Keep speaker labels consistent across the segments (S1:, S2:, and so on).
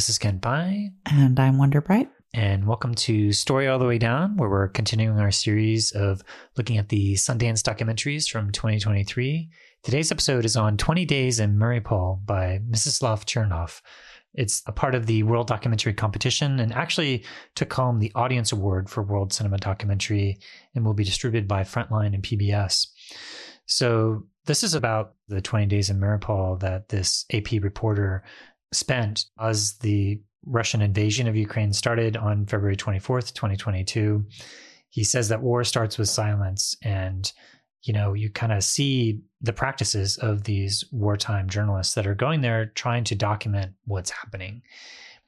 S1: this is Kent Bye.
S2: And I'm Wonder Bright.
S1: And welcome to Story All the Way Down, where we're continuing our series of looking at the Sundance documentaries from 2023. Today's episode is on 20 Days in Mariupol by Mstyslav Chernov. It's a part of the World Documentary Competition and actually took home the Audience Award for World Cinema Documentary and will be distributed by Frontline and PBS. So, this is about the 20 days in Mariupol that this AP reporter spent as the Russian invasion of Ukraine started on February 24th, 2022. He says that war starts with silence. And, you know, you kind of see the practices of these wartime journalists that are going there trying to document what's happening,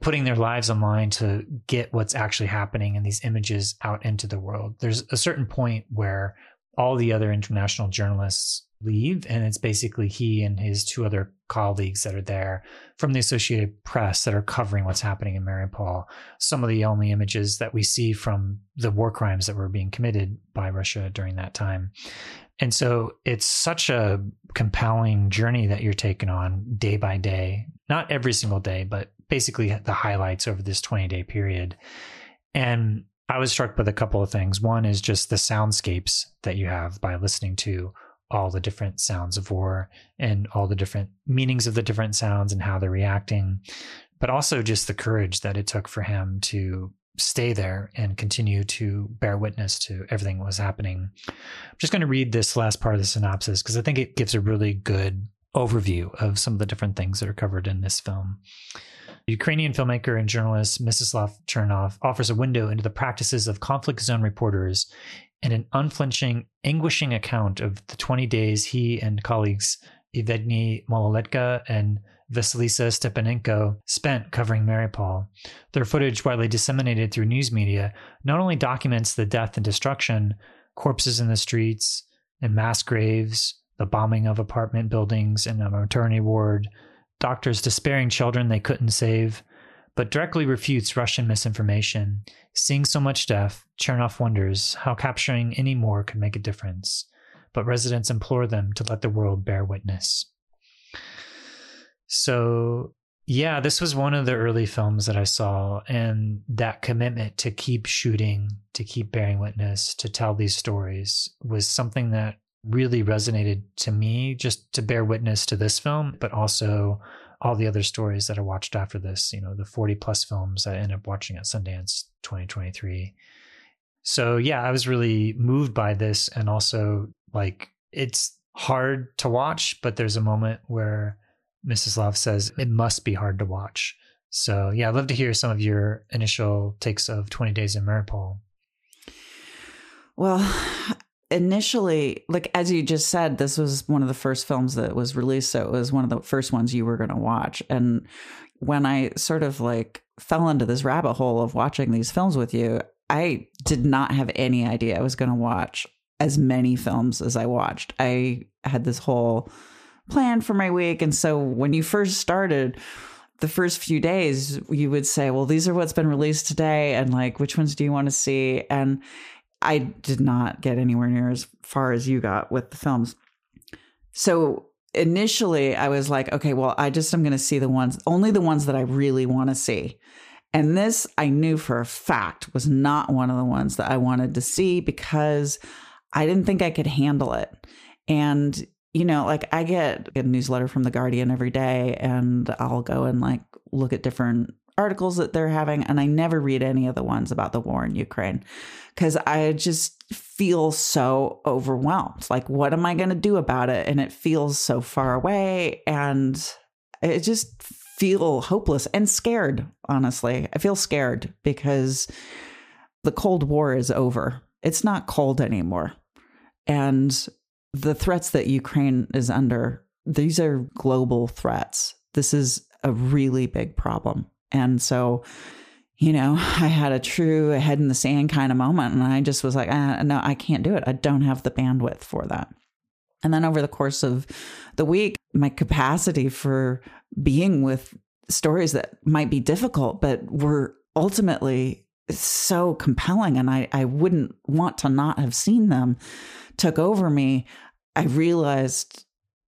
S1: putting their lives online to get what's actually happening and these images out into the world. There's a certain point where all the other international journalists leave and it's basically he and his two other colleagues that are there from the Associated Press that are covering what's happening in Mariupol. Some of the only images that we see from the war crimes that were being committed by Russia during that time. And so it's such a compelling journey that you're taking on day by day, not every single day, but basically the highlights over this 20 day period. And I was struck with a couple of things. One is just the soundscapes that you have by listening to all the different sounds of war and all the different meanings of the different sounds and how they're reacting, but also just the courage that it took for him to stay there and continue to bear witness to everything that was happening. I'm just going to read this last part of the synopsis because I think it gives a really good overview of some of the different things that are covered in this film. Ukrainian filmmaker and journalist Mstyslav Chernov offers a window into the practices of conflict zone reporters and an unflinching, anguishing account of the 20 days he and colleagues Evgeny Maloletka and Vasilisa Stepanenko spent covering Mariupol. Their footage, widely disseminated through news media, not only documents the death and destruction, corpses in the streets and mass graves, the bombing of apartment buildings and a maternity ward, doctors despairing children they couldn't save, but directly refutes Russian misinformation. Seeing so much death, Chernov wonders how capturing any more could make a difference, but residents implore them to let the world bear witness. So, yeah, this was one of the early films that I saw, and that commitment to keep shooting, to keep bearing witness, to tell these stories was something that really resonated to me, just to bear witness to this film, but also all the other stories that I watched after this, you know, the 40 plus films I ended up watching at Sundance 2023. So, yeah, I was really moved by this. And also, like, it's hard to watch, but there's a moment where Mstyslav says it must be hard to watch. So, yeah, I'd love to hear some of your initial takes of 20 Days in Mariupol.
S2: Well, initially, like as you just said, this was one of the first films that was released. So it was one of the first ones you were going to watch. And when I sort of like fell into this rabbit hole of watching these films with you, I did not have any idea I was going to watch as many films as I watched. I had this whole plan for my week. And so when you first started, the first few days, you would say, Well, these are what's been released today. And like, which ones do you want to see? And I did not get anywhere near as far as you got with the films. So initially I was like, okay, well, I just am going to see the ones, only the ones that I really want to see. And this I knew for a fact was not one of the ones that I wanted to see because I didn't think I could handle it. And, you know, like I get a newsletter from The Guardian every day and I'll go and like look at different articles that they're having, and I never read any of the ones about the war in Ukraine because I just feel so overwhelmed. Like, what am I going to do about it? And it feels so far away, and I just feel hopeless and scared, honestly. I feel scared because the Cold War is over, it's not cold anymore. And the threats that Ukraine is under, these are global threats. This is a really big problem. And so, you know, I had a true head in the sand kind of moment. And I just was like, ah, no, I can't do it. I don't have the bandwidth for that. And then over the course of the week, my capacity for being with stories that might be difficult, but were ultimately so compelling and I, I wouldn't want to not have seen them took over me. I realized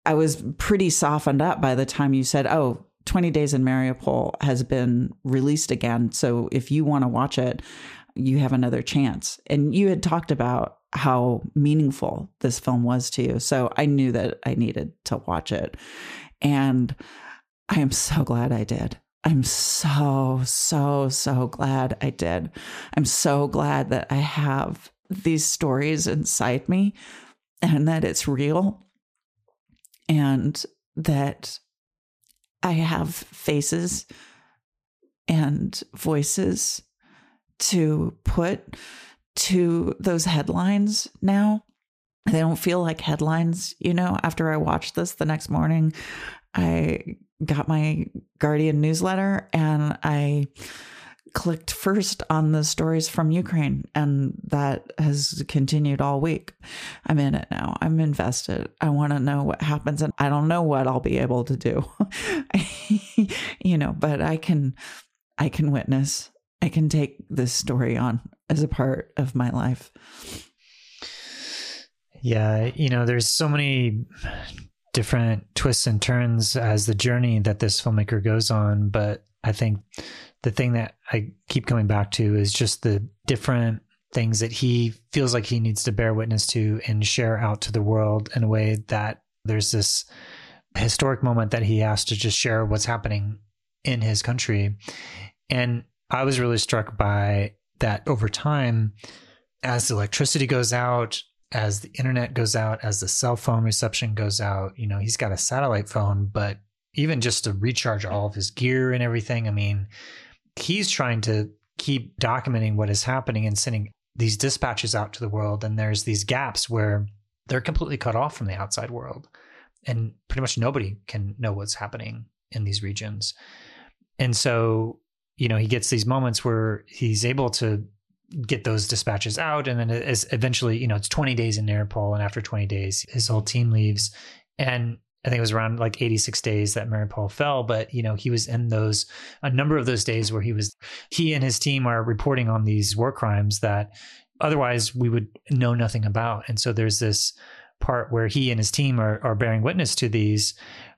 S2: I was pretty softened up by the time you said, Oh, 20 Days in Mariupol has been released again. So if you want to watch it, you have another chance. And you had talked about how meaningful this film was to you. So I knew that I needed to watch it. And I am so glad I did. I'm so, so, so glad I did. I'm so glad that I have these stories inside me and that it's real and that I have faces and voices to put to those headlines now. They don't feel like headlines, you know. After I watched this the next morning, I got my Guardian newsletter and I clicked first on the stories from Ukraine, and that has continued all week. I'm in it now. I'm invested. I want to know what happens, and I don't know what I'll be able to do, you know, but I can, I can witness. I can take this story on as a part of my life.
S1: Yeah, you know, there's so many different twists and turns as the journey that this filmmaker goes on, but I think the thing that I keep coming back to is just the different things that he feels like he needs to bear witness to and share out to the world in a way that there's this historic moment that he has to just share what's happening in his country. And I was really struck by that over time, as electricity goes out, as the internet goes out, as the cell phone reception goes out, you know, he's got a satellite phone, but even just to recharge all of his gear and everything, I mean, he's trying to keep documenting what is happening and sending these dispatches out to the world. And there's these gaps where they're completely cut off from the outside world. And pretty much nobody can know what's happening in these regions. And so, you know, he gets these moments where he's able to get those dispatches out. And then eventually, you know, it's 20 days in Mariupol. And after 20 days, his whole team leaves. And I think it was around like 86 days that Mariupol fell, but you know, he was in those a number of those days where he was he and his team are reporting on these war crimes that otherwise we would know nothing about. And so there's this part where he and his team are are bearing witness to these,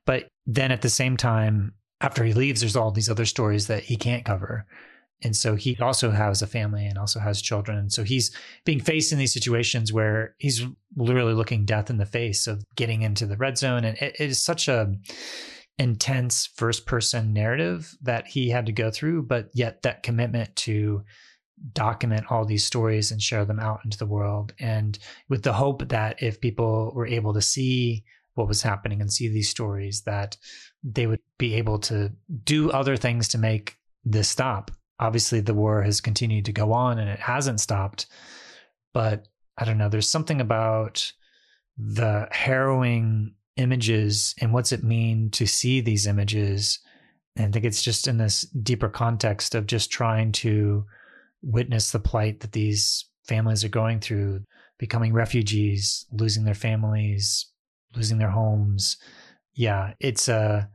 S1: but then at the same time after he leaves there's all these other stories that he can't cover and so he also has a family and also has children. And so he's being faced in these situations where he's literally looking death in the face of getting into the red zone. And it, it is such a intense first person narrative that he had to go through but yet that commitment to document all these stories and share them out into the world. And with the hope that if people were able to see what was happening and see these stories that they would be able to do other things to make this stop obviously the war has continued to go on and it hasn't stopped. But I don't know, there's something about the harrowing images and what's it mean to see these images. And I think it's just in this deeper context of just trying to witness the plight that these families are going through, becoming refugees, losing their families, losing their homes. Yeah, it's a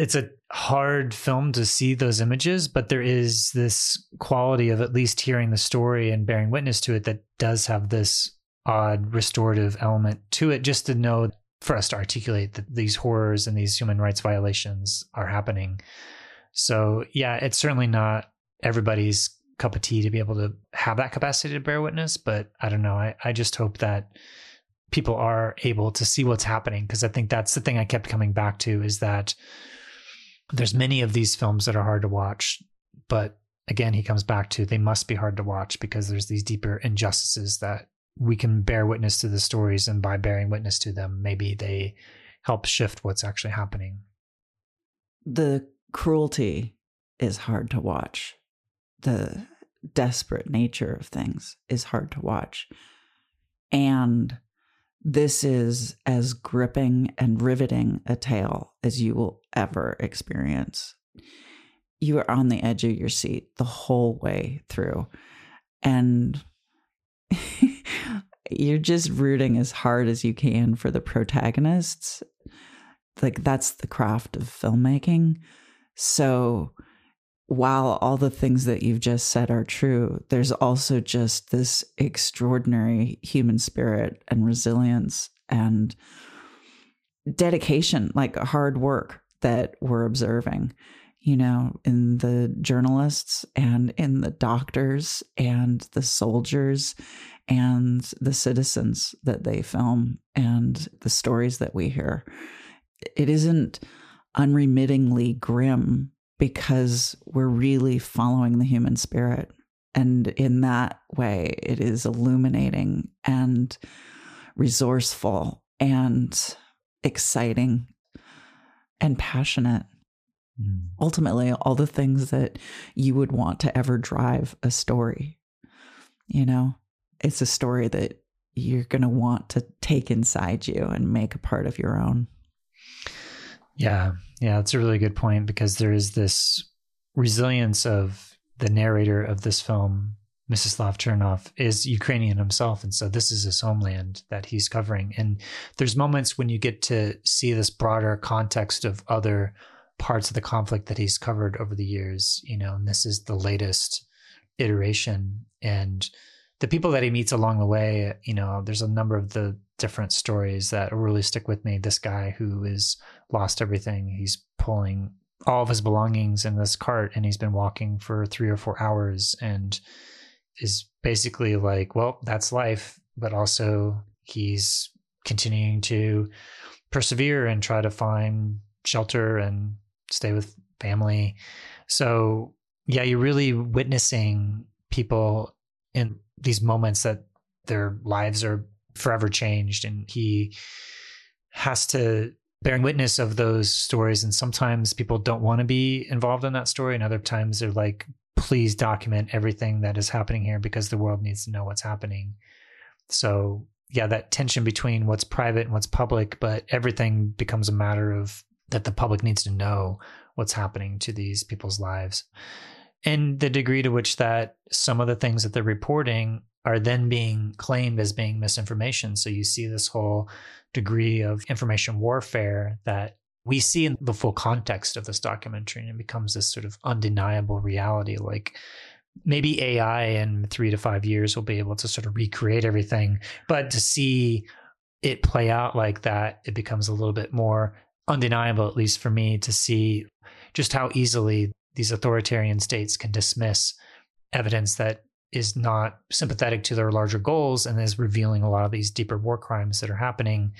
S1: it's a hard film to see those images, but there is this quality of at least hearing the story and bearing witness to it that does have this odd restorative element to it, just to know for us to articulate that these horrors and these human rights violations are happening. So, yeah, it's certainly not everybody's cup of tea to be able to have that capacity to bear witness, but I don't know. I, I just hope that people are able to see what's happening because I think that's the thing I kept coming back to is that there's many of these films that are hard to watch, but again, he comes back to they must be hard to watch because there's these deeper injustices that we can bear witness to the stories, and by bearing witness to them, maybe they help shift what's actually happening.
S2: The cruelty is hard to watch. The desperate nature of things is hard to watch. And this is as gripping and riveting a tale as you will ever experience. You are on the edge of your seat the whole way through. And you're just rooting as hard as you can for the protagonists. Like, that's the craft of filmmaking. So, while all the things that you've just said are true, there's also just this extraordinary human spirit and resilience and dedication, like hard work that we're observing, you know, in the journalists and in the doctors and the soldiers and the citizens that they film and the stories that we hear. It isn't unremittingly grim because we're really following the human spirit. And in that way, it is illuminating and resourceful and exciting and passionate. Mm. Ultimately, all the things that you would want to ever drive a story. You know, it's a story that you're going to want to take inside you and make a part of your own.
S1: Yeah. Yeah. That's a really good point because there is this resilience of the narrator of this film Mstyslav Chernov is Ukrainian himself. And so this is his homeland that he's covering. And there's moments when you get to see this broader context of other parts of the conflict that he's covered over the years, you know, and this is the latest iteration. And the people that he meets along the way, you know, there's a number of the different stories that really stick with me. This guy who has lost everything, he's pulling all of his belongings in this cart and he's been walking for three or four hours and is basically like, well, that's life, but also he's continuing to persevere and try to find shelter and stay with family. So, yeah, you're really witnessing people in these moments that their lives are forever changed and he has to bear witness of those stories and sometimes people don't want to be involved in that story and other times they're like please document everything that is happening here because the world needs to know what's happening. So, yeah, that tension between what's private and what's public, but everything becomes a matter of that the public needs to know what's happening to these people's lives. And the degree to which that some of the things that they're reporting are then being claimed as being misinformation. So you see this whole degree of information warfare that we see in the full context of this documentary and it becomes this sort of undeniable reality like maybe ai in three to five years will be able to sort of recreate everything but to see it play out like that it becomes a little bit more undeniable at least for me to see just how easily these authoritarian states can dismiss evidence that is not sympathetic to their larger goals and is revealing a lot of these deeper war crimes that are happening.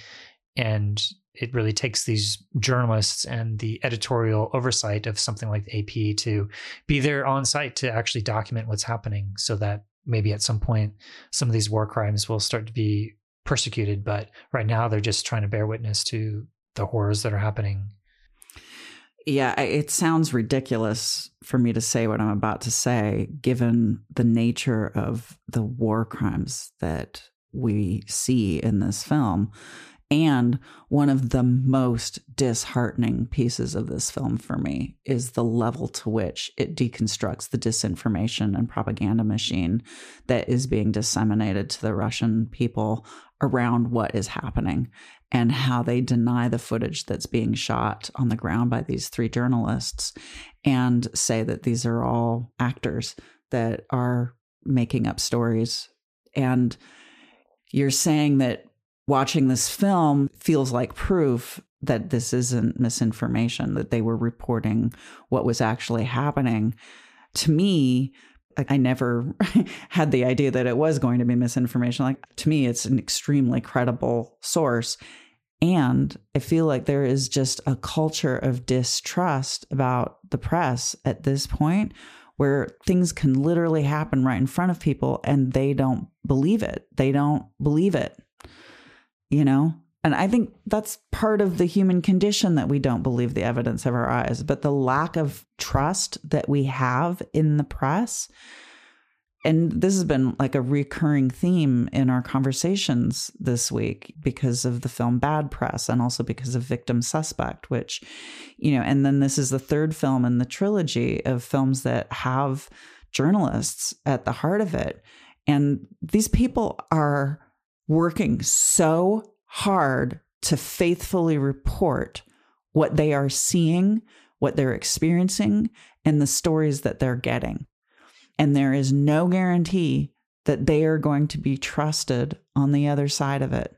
S1: And it really takes these journalists and the editorial oversight of something like the AP to be there on site to actually document what's happening so that maybe at some point some of these war crimes will start to be persecuted. But right now they're just trying to bear witness to the horrors that are happening
S2: yeah it sounds ridiculous for me to say what i'm about to say given the nature of the war crimes that we see in this film and one of the most disheartening pieces of this film for me is the level to which it deconstructs the disinformation and propaganda machine that is being disseminated to the Russian people around what is happening and how they deny the footage that's being shot on the ground by these three journalists and say that these are all actors that are making up stories. And you're saying that watching this film feels like proof that this isn't misinformation, that they were reporting what was actually happening. To me, I never had the idea that it was going to be misinformation. Like, to me, it's an extremely credible source. And I feel like there is just a culture of distrust about the press at this point where things can literally happen right in front of people and they don't believe it. They don't believe it you know? And I think that's part of the human condition that we don't believe the evidence of our eyes, but the lack of trust that we have in the press. And this has been like a recurring theme in our conversations this week because of the film Bad Press and also because of Victim Suspect, which, you know, and then this is the third film in the trilogy of films that have journalists at the heart of it. And these people are working so hard to faithfully report what they are seeing, what they're experiencing, and the stories that they're getting. And there is no guarantee that they are going to be trusted on the other side of it.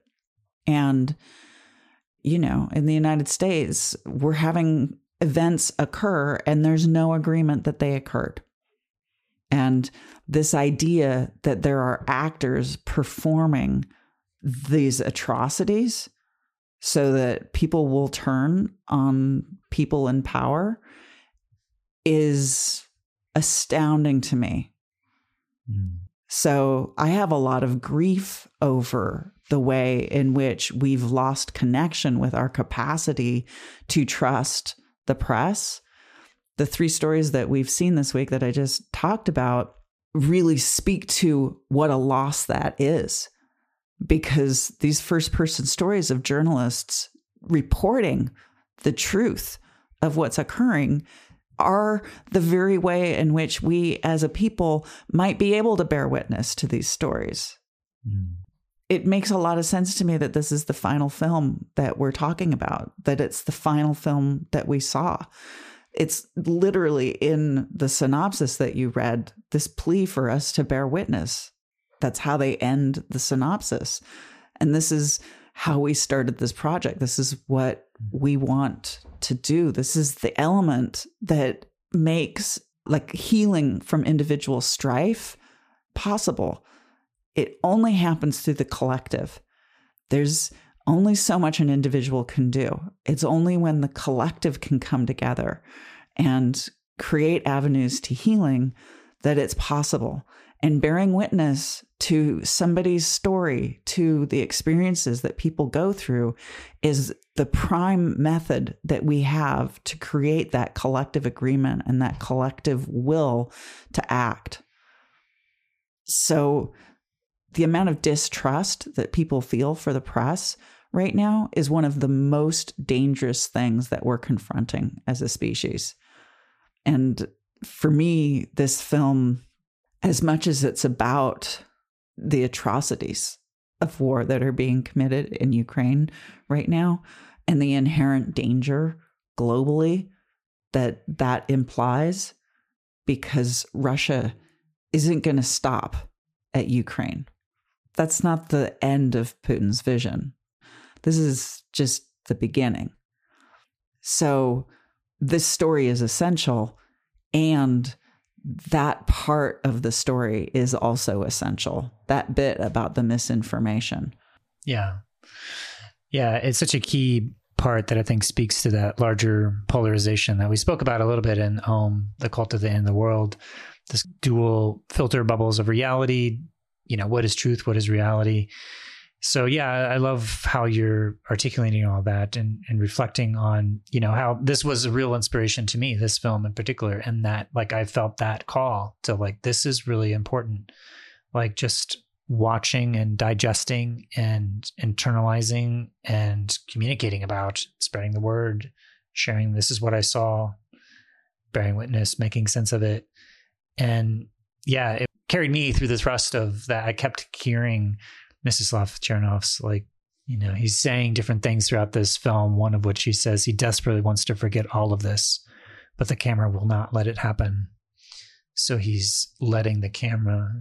S2: And you know, in the United States, we're having events occur and there's no agreement that they occurred. And this idea that there are actors performing these atrocities so that people will turn on people in power is astounding to me. Mm. So I have a lot of grief over the way in which we've lost connection with our capacity to trust the press. The three stories that we've seen this week that I just talked about really speak to what a loss that is. Because these first person stories of journalists reporting the truth of what's occurring are the very way in which we as a people might be able to bear witness to these stories. Mm. It makes a lot of sense to me that this is the final film that we're talking about, that it's the final film that we saw. It's literally in the synopsis that you read this plea for us to bear witness. That's how they end the synopsis. And this is how we started this project. This is what we want to do. This is the element that makes like healing from individual strife possible. It only happens through the collective. There's only so much an individual can do. It's only when the collective can come together and create avenues to healing that it's possible and bearing witness to somebody's story, to the experiences that people go through, is the prime method that we have to create that collective agreement and that collective will to act. So, the amount of distrust that people feel for the press right now is one of the most dangerous things that we're confronting as a species. And for me, this film as much as it's about the atrocities of war that are being committed in Ukraine right now and the inherent danger globally that that implies because Russia isn't going to stop at Ukraine. That's not the end of Putin's vision. This is just the beginning. So, this story is essential and that part of the story is also essential. That bit about the misinformation.
S1: Yeah. Yeah. It's such a key part that I think speaks to that larger polarization that we spoke about a little bit in Home, The Cult of the End of the World, this dual filter bubbles of reality. You know, what is truth? What is reality? So yeah i love how you're articulating all that and, and reflecting on you know how this was a real inspiration to me this film in particular and that like i felt that call to like this is really important. Like just watching and digesting and internalizing and communicating about spreading the word sharing this is what i saw bearing witness making sense of it. And yeah it carried me through this rust of that. I kept hearing Mstyslav Chernov's like, you know, he's saying different things throughout this film, one of which he says he desperately wants to forget all of this, but the camera will not let it happen. So he's letting the camera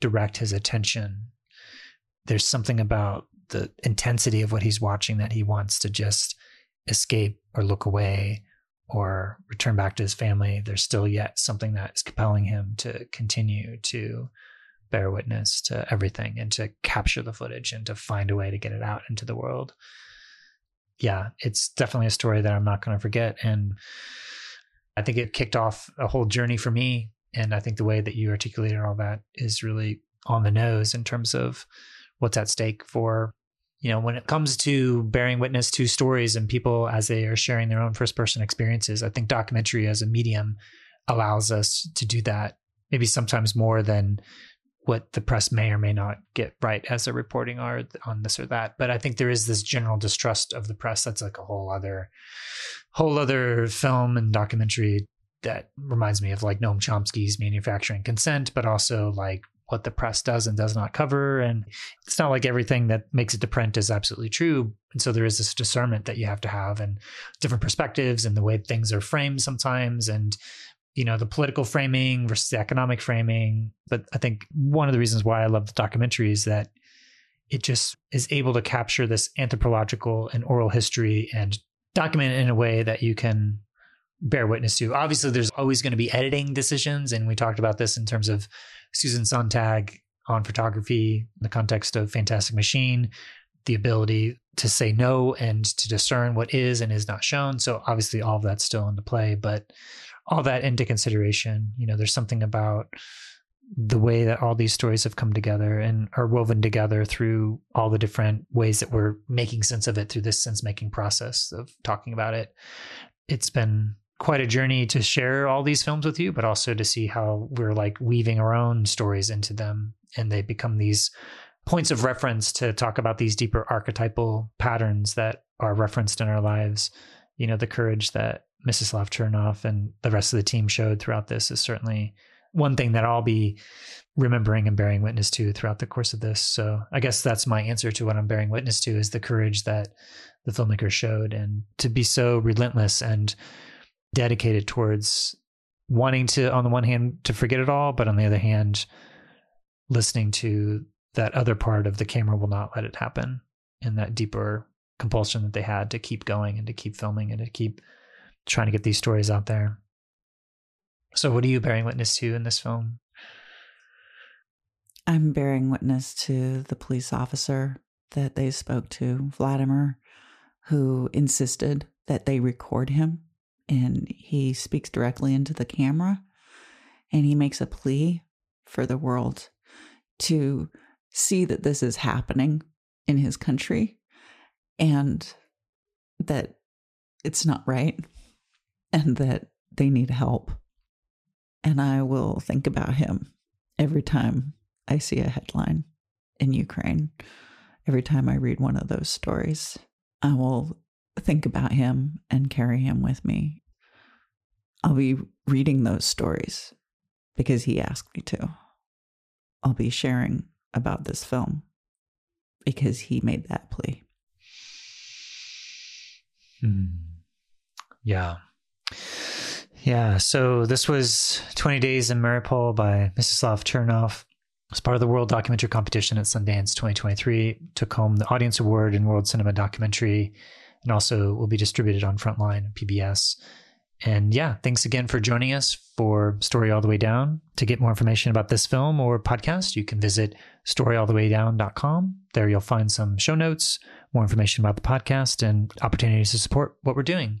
S1: direct his attention. There's something about the intensity of what he's watching that he wants to just escape or look away or return back to his family. There's still yet something that is compelling him to continue to bear witness to everything and to capture the footage and to find a way to get it out into the world. Yeah, it's definitely a story that I'm not going to forget. And I think it kicked off a whole journey for me. And I think the way that you articulated all that is really on the nose in terms of what's at stake for, you know, when it comes to bearing witness to stories and people as they are sharing their own first person experiences. I think documentary as a medium allows us to do that maybe sometimes more than what the press may or may not get right as they're reporting are on this or that. But I think there is this general distrust of the press. That's like a whole other, whole other film and documentary that reminds me of like Noam Chomsky's Manufacturing Consent, but also like what the press does and does not cover. And it's not like everything that makes it to print is absolutely true. And so there is this discernment that you have to have and different perspectives and the way things are framed sometimes. And you know the political framing versus the economic framing but i think one of the reasons why i love the documentary is that it just is able to capture this anthropological and oral history and document it in a way that you can bear witness to. Obviously, there's always going to be editing decisions. And we talked about this in terms of Susan Sontag on photography in the context of Fantastic Machine, the ability to say no and to discern what is and is not shown. So obviously all of that's still into play, but all that into consideration, you know, there's something about the way that all these stories have come together and are woven together through all the different ways that we're making sense of it through this sense making process of talking about it. It's been quite a journey to share all these films with you, but also to see how we're like weaving our own stories into them and they become these points of reference to talk about these deeper archetypal patterns that are referenced in our lives. You know, the courage that Mstyslav Chernov and the rest of the team showed throughout this is certainly one thing that I'll be remembering and bearing witness to throughout the course of this. So I guess that's my answer to what I'm bearing witness to is the courage that the filmmaker showed and to be so relentless and dedicated towards wanting to on the one hand to forget it all, but on the other hand, listening to that other part of the camera will not let it happen and that deeper compulsion that they had to keep going and to keep filming and to keep trying to get these stories out there. So, what are you bearing witness to in this film?
S2: I'm bearing witness to the police officer that they spoke to, Vladimir, who insisted that they record him. And he speaks directly into the camera and he makes a plea for the world to see that this is happening in his country and that it's not right and that they need help. And I will think about him every time I see a headline in Ukraine. Every time I read one of those stories, I will think about him and carry him with me. I'll be reading those stories because he asked me to. I'll be sharing about this film because he made that plea.
S1: Hmm. Yeah. Yeah. So this was 20 Days in Mariupol by Mstyslav Chernov. As part of the World Documentary Competition at Sundance 2023, took home the Audience Award in World Cinema Documentary, and also will be distributed on Frontline PBS. And yeah, thanks again for joining us for Story All the Way Down. To get more information about this film or podcast, you can visit storyallthewaydown.com. There you'll find some show notes, more information about the podcast, and opportunities to support what we're doing.